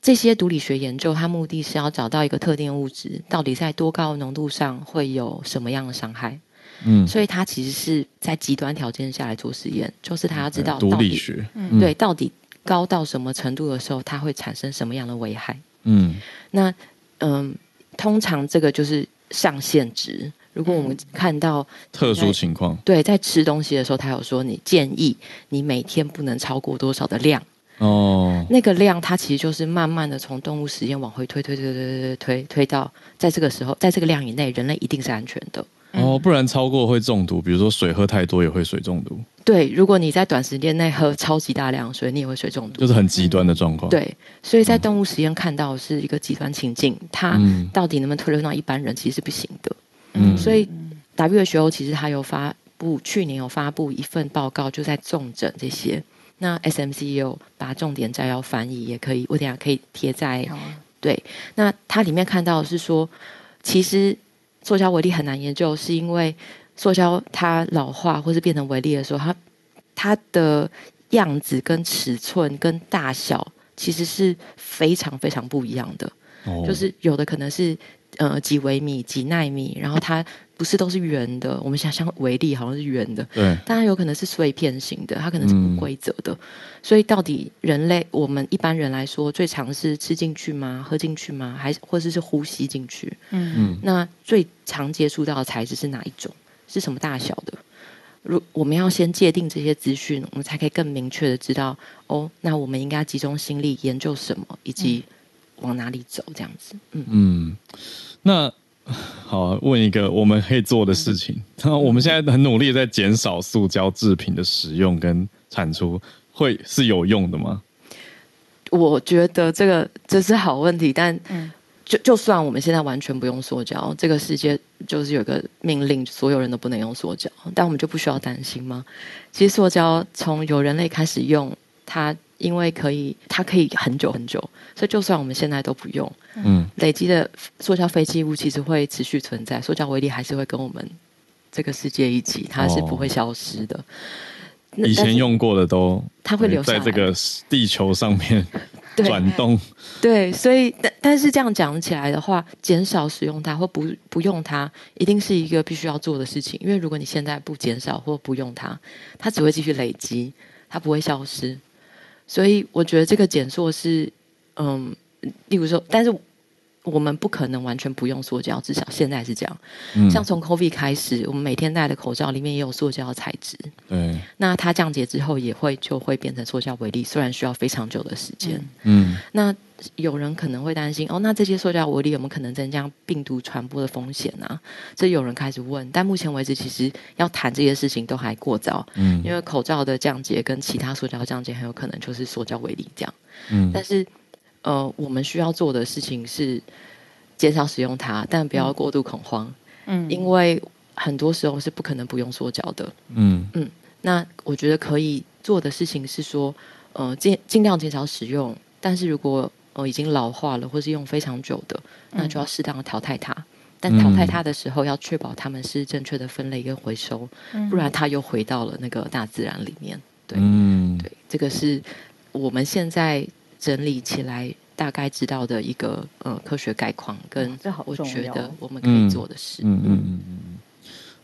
这些毒理学研究，它目的是要找到一个特定物质到底在多高浓度上会有什么样的伤害。嗯，所以它其实是在极端条件下来做实验，就是他要知道
毒理学，嗯、
对，到底高到什么程度的时候，它会产生什么样的危害。
嗯，
那嗯、呃，通常这个就是上限值。如果我们看到
特殊情况，
对，在吃东西的时候，他有说你建议你每天不能超过多少的量
哦。
那个量它其实就是慢慢的从动物实验往回推推推推推推推推到在这个时候在这个量以内人类一定是安全的。
哦不然超过会中毒比如说水喝太多也会水中毒。
对如果你在短时间内喝超级大量水你也会水中毒
就是很极端的状况。
对所以在动物实验看到是一个极端情境它到底能不能推论到一般人其实是不行的嗯。所以 w 的时其实他有发布去年有发布一份报告就在重症这些那 SMC 也有把重点摘要翻译，也可以，我等下可以贴在。对，那它里面看到的是说，其实塑胶微粒很难研究，是因为塑胶它老化或是变成微粒的时候，它它的样子跟尺寸跟大小其实是非常非常不一样的。哦，就是有的可能是。呃，几微米、几奈米，然后它不是都是圆的。我们想象为例好像是圆的，
对，
但它有可能是碎片型的，它可能是不规则的。嗯、所以，到底人类我们一般人来说，最常是吃进去吗？喝进去吗？还是或者是呼吸进去？嗯嗯。那最常接触到的材质是哪一种？是什么大小的？如我们要先界定这些资讯，我们才可以更明确的知道哦。那我们应该集中心力研究什么，以及。嗯往哪里走？这样子，嗯
嗯，那 好，问一个我们可以做的事情。那、嗯、我们现在很努力在减少塑胶制品的使用跟产出，会是有用的吗？
我觉得这个这是好问题，但就就算我们现在完全不用塑胶，这个世界就是有个命令，所有人都不能用塑胶，但我们就不需要担心吗？其实塑胶从有人类开始用它。因为可以，它可以很久很久，所以就算我们现在都不用，嗯，累积的塑胶废弃物其实会持续存在，塑胶微粒还是会跟我们这个世界一起，它是不会消失的。
哦、以前用过的都，
它会留
在这个地球上面 转动。
对，所以但但是这样讲起来的话，减少使用它或不不用它，一定是一个必须要做的事情。因为如果你现在不减少或不用它，它只会继续累积，它不会消失。所以我觉得这个减速是，嗯，例如说，但是我们不可能完全不用塑胶，至少现在是这样。嗯、像从 COVID 开始，我们每天戴的口罩里面也有塑胶的材质。
对。
那它降解之后也会就会变成塑胶微粒，虽然需要非常久的时间。
嗯。
那有人可能会担心，哦，那这些塑胶微粒有没有可能增加病毒传播的风险呢、啊？这有人开始问，但目前为止，其实要谈这些事情都还过早。嗯，因为口罩的降解跟其他塑胶降解很有可能就是塑胶微粒这样。嗯，但是呃，我们需要做的事情是减少使用它，但不要过度恐慌。嗯，因为很多时候是不可能不用塑胶的。嗯嗯，那我觉得可以做的事情是说，呃，尽尽量减少使用，但是如果呃，已经老化了，或是用非常久的，那就要适当的淘汰它。嗯、但淘汰它的时候，要确保它们是正确的分类跟回收，嗯、不然它又回到了那个大自然里面。对，嗯、对，这个是我们现在整理起来大概知道的一个呃科学概况，跟我觉得我们可以做的事。
嗯嗯嗯嗯嗯，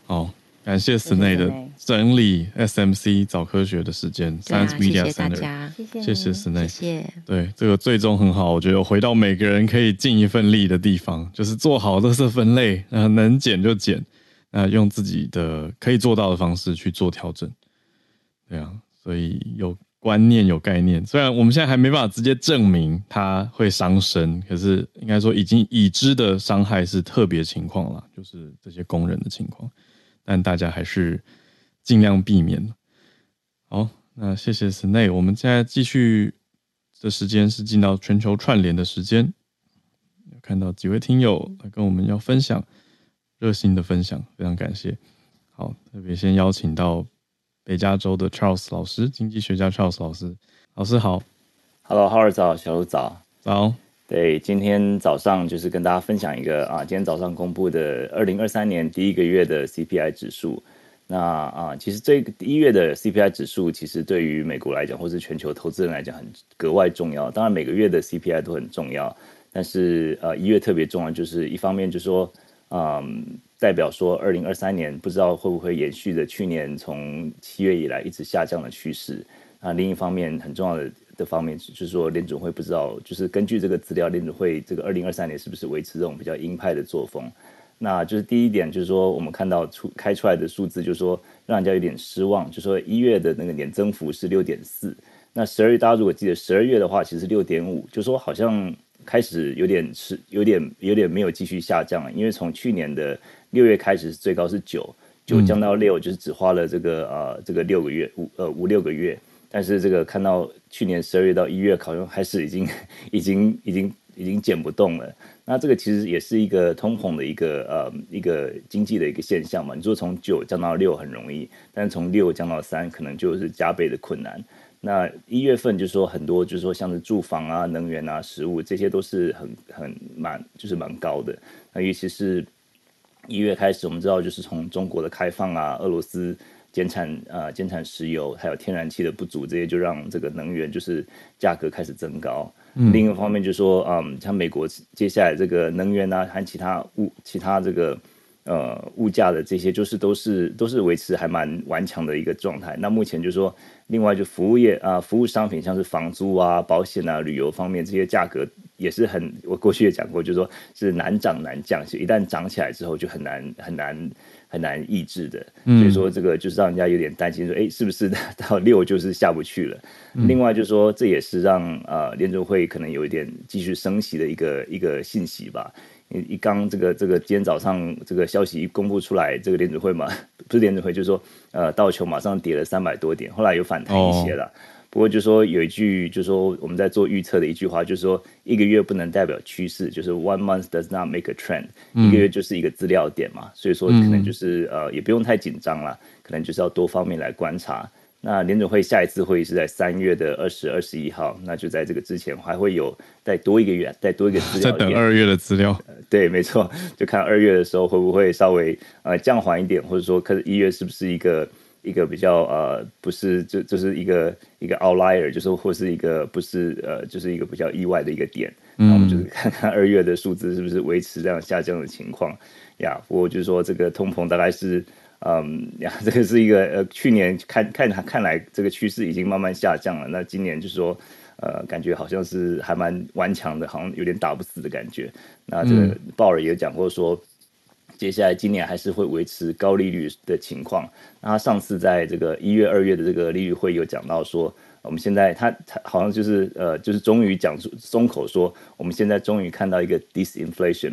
好。感谢 Snae 的整理 SMC 早科学的时间，Science Media Center，谢谢 Snae，谢谢。对，这个最终很好，我觉得回到每个人可以尽一份力的地方，就是做好垃圾分类，呃，能减就减，那用自己的可以做到的方式去做调整。对啊，所以有观念有概念，虽然我们现在还没办法直接证明它会伤身，可是应该说已经已知的伤害是特别情况了，就是这些工人的情况。但大家还是尽量避免。好，那谢谢 Snae。我们现在继续的时间是进到全球串联的时间。看到几位听友来跟我们要分享热心的分享，非常感谢。好，特别先邀请到北加州的 Charles 老师，经济学家 Charles 老师。老师好
，Hello，Howard 早，小鹿早，
早。
对，今天早上就是跟大家分享一个啊，今天早上公布的二零二三年第一个月的 CPI 指数。那啊，其实这个一月的 CPI 指数，其实对于美国来讲，或是全球投资人来讲，很格外重要。当然，每个月的 CPI 都很重要，但是呃，一月特别重要，就是一方面就是说，嗯，代表说二零二三年不知道会不会延续着去年从七月以来一直下降的趋势。啊，另一方面很重要的的方面就是说，联准会不知道，就是根据这个资料，联准会这个二零二三年是不是维持这种比较鹰派的作风。那就是第一点，就是说我们看到出开出来的数字，就是说让人家有点失望。就是说一月的那个年增幅是六点四，那十二月大家如果记得十二月的话，其实六点五，就是说好像开始有点是有点有点没有继续下降了，因为从去年的六月开始最高是九，九降到六，就是只花了这个呃这个六个月五呃五六个月，但是这个看到去年十二月到一月，好像还是已经 已经已经已经减不动了。那这个其实也是一个通膨的一个呃一个经济的一个现象嘛。你说从九降到六很容易，但是从六降到三可能就是加倍的困难。那一月份就是说很多就是说像是住房啊、能源啊、食物这些都是很很蛮就是蛮高的。那尤其是一月开始，我们知道就是从中国的开放啊、俄罗斯减产呃减产石油还有天然气的不足，这些就让这个能源就是价格开始增高。另一个方面就是说，嗯，像美国接下来这个能源啊，和其他物、其他这个呃物价的这些，就是都是都是维持还蛮顽强的一个状态。那目前就是说，另外就服务业啊，服务商品像是房租啊、保险啊、旅游方面这些价格也是很，我过去也讲过，就是说是难涨难降，一旦涨起来之后就很难很难。很难抑制的，所以说这个就是让人家有点担心，说，哎，是不是 到六就是下不去了？另外就是说，这也是让呃联储会可能有一点继续升息的一个一个信息吧。一刚这个这个今天早上这个消息一公布出来，这个联储会嘛，不是联储会，就是说呃道琼马上跌了三百多点，后来有反弹一些了。Oh. 不过就说有一句，就是说我们在做预测的一句话，就是说一个月不能代表趋势，就是 one month does not make a trend，嗯、一个月就是一个资料点嘛，所以说可能就是、嗯、呃也不用太紧张了，可能就是要多方面来观察。那联准会下一次会议是在三月的二十二十一号，那就在这个之前还会有再多一个月，再多一个资料点，
再等二月的资料、
呃。对，没错，就看二月的时候会不会稍微呃降缓一点，或者说看一月是不是一个。一个比较呃，不是就就是一个一个 outlier，就是或是一个不是呃，就是一个比较意外的一个点。那我们就是看看二月的数字是不是维持这样下降的情况呀？不过就是说这个通膨大概是嗯呀，这个是一个呃，去年看看看来这个趋势已经慢慢下降了。那今年就是说呃，感觉好像是还蛮顽强的，好像有点打不死的感觉。那这个鲍尔也讲过说。接下来今年还是会维持高利率的情况。那他上次在这个一月、二月的这个利率会有讲到说，我们现在他他好像就是呃，就是终于讲出松口说，我们现在终于看到一个 disinflation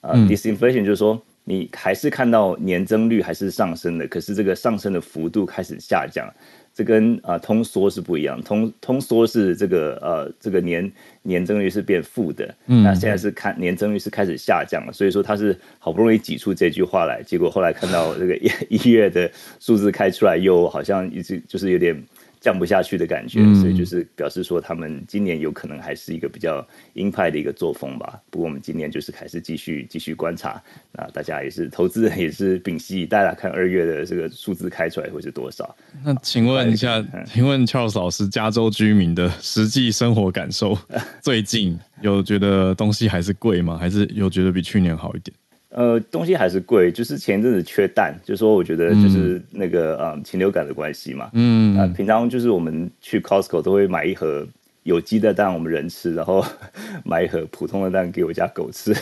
啊、呃嗯、，disinflation 就是说你还是看到年增率还是上升的，可是这个上升的幅度开始下降。这跟啊、呃、通缩是不一样，通通缩是这个呃这个年年增率是变负的，嗯，那现在是看年增率是开始下降了，所以说他是好不容易挤出这句话来，结果后来看到这个一 一月的数字开出来，又好像一直就是有点。降不下去的感觉，所以就是表示说，他们今年有可能还是一个比较鹰派的一个作风吧。不过我们今年就是还是继续继续观察，那大家也是投资人也是屏息大家看二月的这个数字开出来会是多少？
那请问一下，嗯、请问 Charles 老师，加州居民的实际生活感受，最近有觉得东西还是贵吗？还是有觉得比去年好一点？
呃，东西还是贵，就是前一阵子缺蛋，就是说我觉得就是那个呃禽流感的关系嘛。嗯，呃，平常就是我们去 Costco 都会买一盒有机的蛋，我们人吃，然后 买一盒普通的蛋给我家狗吃。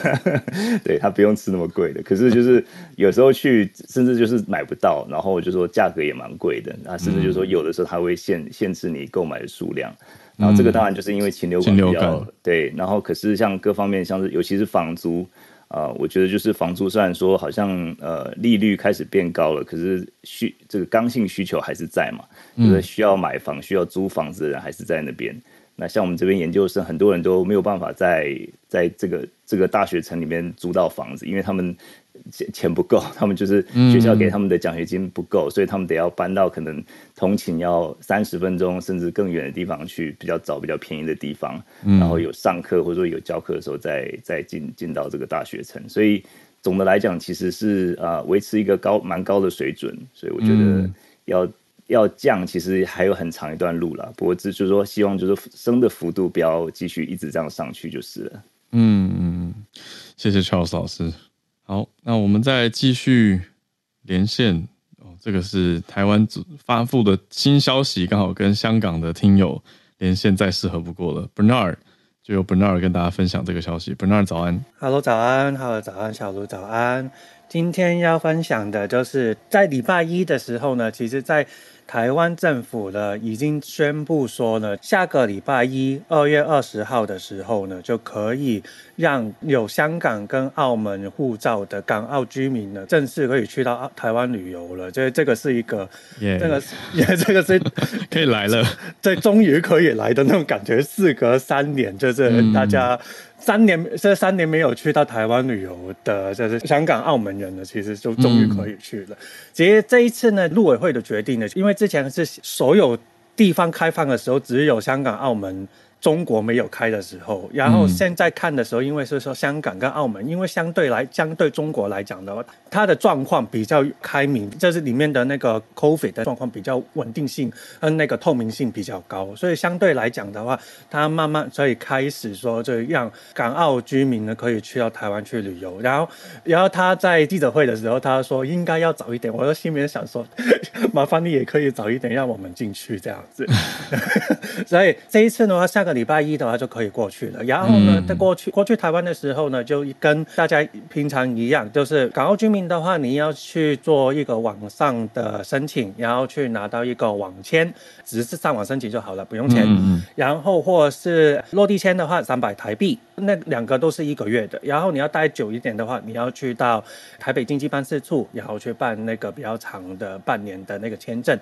对，它不用吃那么贵的，可是就是有时候去，甚至就是买不到，然后就说价格也蛮贵的，啊，甚至就是说有的时候它会限限制你购买的数量，然后这个当然就是因为禽流感比较，感，对，然后可是像各方面，像是尤其是房租。啊、呃，我觉得就是房租虽然说好像呃利率开始变高了，可是需这个刚性需求还是在嘛，就是需要买房、需要租房子的人还是在那边。那像我们这边研究生，很多人都没有办法在在这个这个大学城里面租到房子，因为他们。钱钱不够，他们就是学校给他们的奖学金不够，嗯、所以他们得要搬到可能通勤要三十分钟甚至更远的地方去，比较早比较便宜的地方，嗯、然后有上课或者说有教课的时候再再进进到这个大学城，所以总的来讲，其实是啊维持一个高蛮高的水准，所以我觉得要、嗯、要降，其实还有很长一段路了。不过这就是说，希望就是升的幅度不要继续一直这样上去就是了。
嗯嗯，谢谢 Charles 老师。好，那我们再继续连线。这个是台湾发布的新消息，刚好跟香港的听友连线，再适合不过了。Bernard 就由 Bernard 跟大家分享这个消息。Bernard 早安
，Hello 早安，Hello 早安，小卢早安。今天要分享的就是在礼拜一的时候呢，其实，在台湾政府呢已经宣布说呢，下个礼拜一，二月二十号的时候呢，就可以让有香港跟澳门护照的港澳居民呢，正式可以去到台湾旅游了。这这个是一个，Yeah. 这个也这个是
可以来了，
这终于可以来的那种感觉。事隔三年，就是大家。嗯三年，这三年没有去到台湾旅游的，就是香港、澳门人呢，其实就终于可以去了。其实这一次呢，陆委会的决定呢，因为之前是所有地方开放的时候，只有香港、澳门。中国没有开的时候，然后现在看的时候，因为是说香港跟澳门，因为相对来相对中国来讲的话，它的状况比较开明，就是里面的那个 COVID 的状况比较稳定性，跟那个透明性比较高，所以相对来讲的话，它慢慢所以开始说，就让港澳居民呢可以去到台湾去旅游。然后，然后他在记者会的时候，他说应该要早一点，我就心里面想说，麻烦你也可以早一点让我们进去这样子。所以这一次的话，下。个礼拜一的话就可以过去了，然后呢，在过去过去台湾的时候呢，就跟大家平常一样，就是港澳居民的话，你要去做一个网上的申请，然后去拿到一个网签，只是上网申请就好了，不用钱。嗯、然后或是落地签的话，三百台币，那两个都是一个月的。然后你要待久一点的话，你要去到台北经济办事处，然后去办那个比较长的半年的那个签证。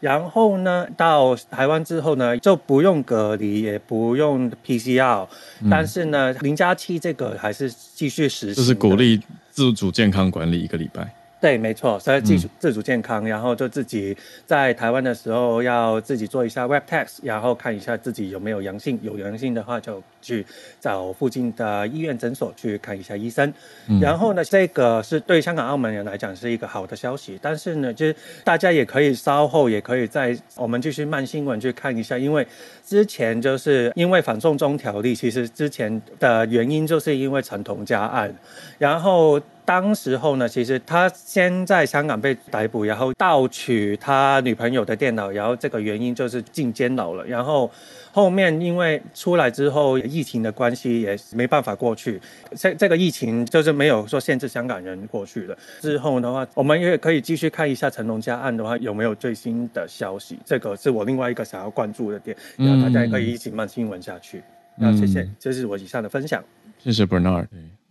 然后呢，到台湾之后呢，就不用隔离，也不用 PCR，嗯，但是呢，零加七这个还是继续实施。
就是鼓励自主健康管理一个礼拜。
对，没错，所以自主自主健康，然后就自己在台湾的时候要自己做一下 Web test，然后看一下自己有没有阳性，有阳性的话就去找附近的医院诊所去看一下医生。嗯、然后呢，这个是对香港、澳门人来讲是一个好的消息，但是呢，就是大家也可以稍后也可以在我们继续慢新闻去看一下，因为之前就是因为反送中条例，其实之前的原因就是因为陈同佳案，然后。当时候呢，其实他先在香港被逮捕，然后盗取他女朋友的电脑，然后这个原因就是进监牢了。然后后面因为出来之后，疫情的关系也没办法过去。这这个疫情就是没有说限制香港人过去的。之后的话，我们也可以继续看一下成龙家案的话有没有最新的消息。这个是我另外一个想要关注的点，然后大家也可以一起慢新闻下去。那、嗯、谢谢，这是我以上的分享。
谢谢 Bernard。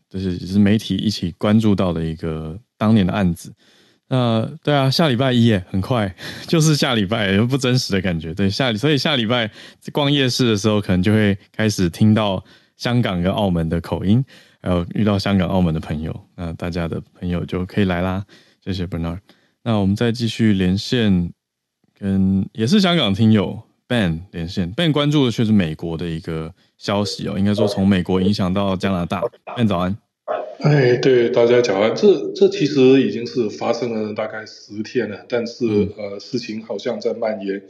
这是也是媒体一起关注到的一个当年的案子。那对啊，下礼拜一耶，很快 就是下礼拜，有不真实的感觉。对，下所以下礼拜逛夜市的时候，可能就会开始听到香港跟澳门的口音，还有遇到香港、澳门的朋友。那大家的朋友就可以来啦。谢谢 Bernard。那我们再继续连线，跟也是香港听友 Ben 连线。Ben 关注的却是美国的一个。消息哦，应该说从美国影响到加拿大。Ben 早安，
哎，对，大家讲完。这这其实已经是发生了大概十天了，但是、嗯、呃，事情好像在蔓延。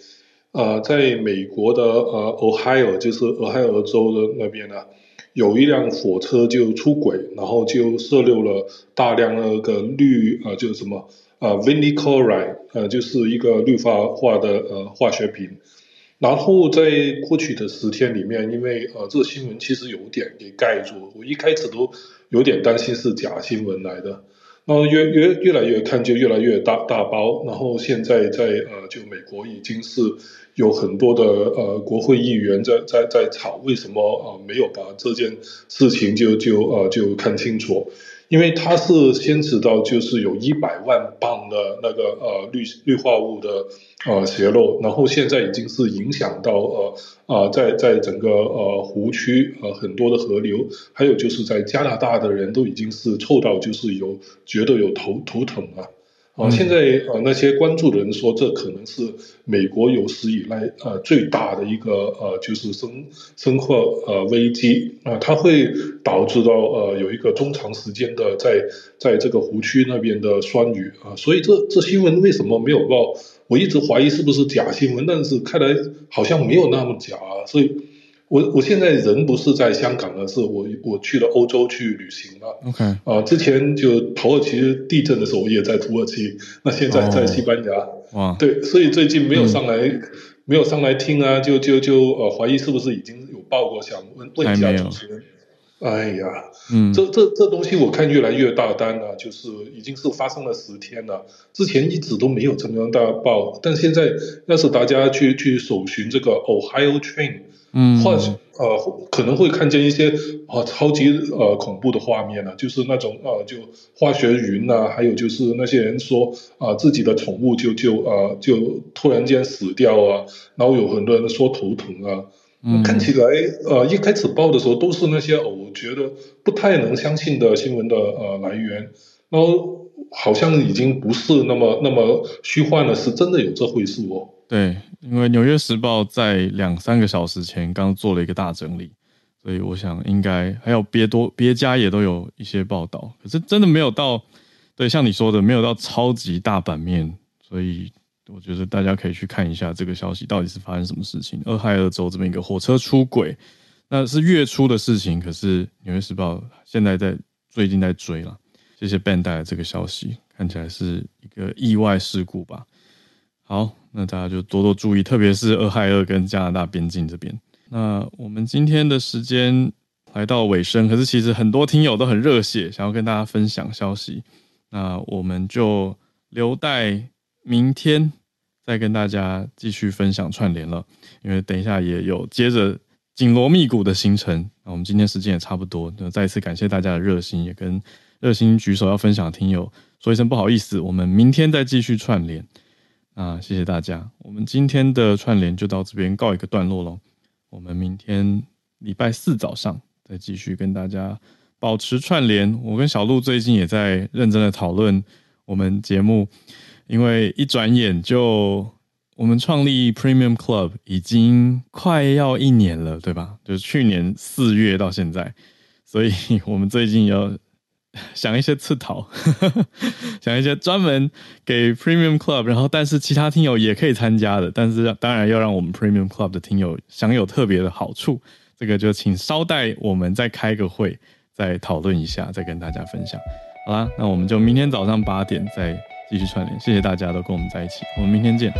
呃，在美国的呃，Ohio 就是俄亥俄州的那边呢、啊，有一辆火车就出轨，然后就射漏了大量那个氯呃，就是什么呃，vinylchloride chloride 呃，就是一个氯化化的呃化学品。然后在过去的十天里面，因为呃这个新闻其实有点给盖住，我一开始都有点担心是假新闻来的，然后越越越来越看就越来越大大包，然后现在在呃就美国已经是有很多的呃国会议员在在在吵为什么呃没有把这件事情就就呃就看清楚。因为它是牵扯到，就是有一百万磅的那个呃氯氯化物的呃泄漏，然后现在已经是影响到呃啊、呃、在在整个呃湖区呃很多的河流，还有就是在加拿大的人都已经是臭到就是有觉得有头头疼啊。啊，现在呃那些关注的人说，这可能是美国有史以来呃最大的一个呃就是生生化呃危机啊，它会导致到呃有一个中长时间的在在这个湖区那边的酸雨啊，所以这这新闻为什么没有报？我一直怀疑是不是假新闻，但是看来好像没有那么假啊，所以。我我现在人不是在香港了，是我我去了欧洲去旅行了。
OK，
啊，之前就土耳其地震的时候，我也在土耳其。那现在在西班牙。
哇、oh.，
对，所以最近没有上来，嗯、没有上来听啊，就就就呃怀疑是不是已经有报过，想问问一下主持人。哎呀，
嗯，
这这这东西我看越来越大单了，就是已经是发生了十天了，之前一直都没有这么大爆，但现在要是大家去去搜寻这个 Ohio Train。
嗯，
或者呃可能会看见一些啊、呃、超级呃恐怖的画面呢、啊，就是那种呃就化学云呐、啊，还有就是那些人说啊、呃、自己的宠物就就啊、呃、就突然间死掉啊，然后有很多人说头疼啊，嗯、看起来呃一开始报的时候都是那些、哦、我觉得不太能相信的新闻的呃来源，然后好像已经不是那么那么虚幻了，是真的有这回事哦。
对，因为《纽约时报》在两三个小时前刚做了一个大整理，所以我想应该还有别多别家也都有一些报道，可是真的没有到，对，像你说的没有到超级大版面，所以我觉得大家可以去看一下这个消息到底是发生什么事情。俄亥俄州这么一个火车出轨，那是月初的事情，可是《纽约时报》现在在最近在追了。谢谢 Ben 带来这个消息，看起来是一个意外事故吧。好，那大家就多多注意，特别是俄亥俄跟加拿大边境这边。那我们今天的时间来到尾声，可是其实很多听友都很热血，想要跟大家分享消息。那我们就留待明天再跟大家继续分享串联了，因为等一下也有接着紧锣密鼓的行程。那我们今天时间也差不多，那再一次感谢大家的热心，也跟热心举手要分享的听友说一声不好意思，我们明天再继续串联。啊，谢谢大家，我们今天的串联就到这边告一个段落喽。我们明天礼拜四早上再继续跟大家保持串联。我跟小鹿最近也在认真的讨论我们节目，因为一转眼就我们创立 Premium Club 已经快要一年了，对吧？就是去年四月到现在，所以我们最近要。想一些刺桃，想一些专门给 Premium Club，然后但是其他听友也可以参加的，但是当然要让我们 Premium Club 的听友享有特别的好处，这个就请稍待，我们再开个会，再讨论一下，再跟大家分享。好啦，那我们就明天早上八点再继续串联，谢谢大家都跟我们在一起，我们明天见。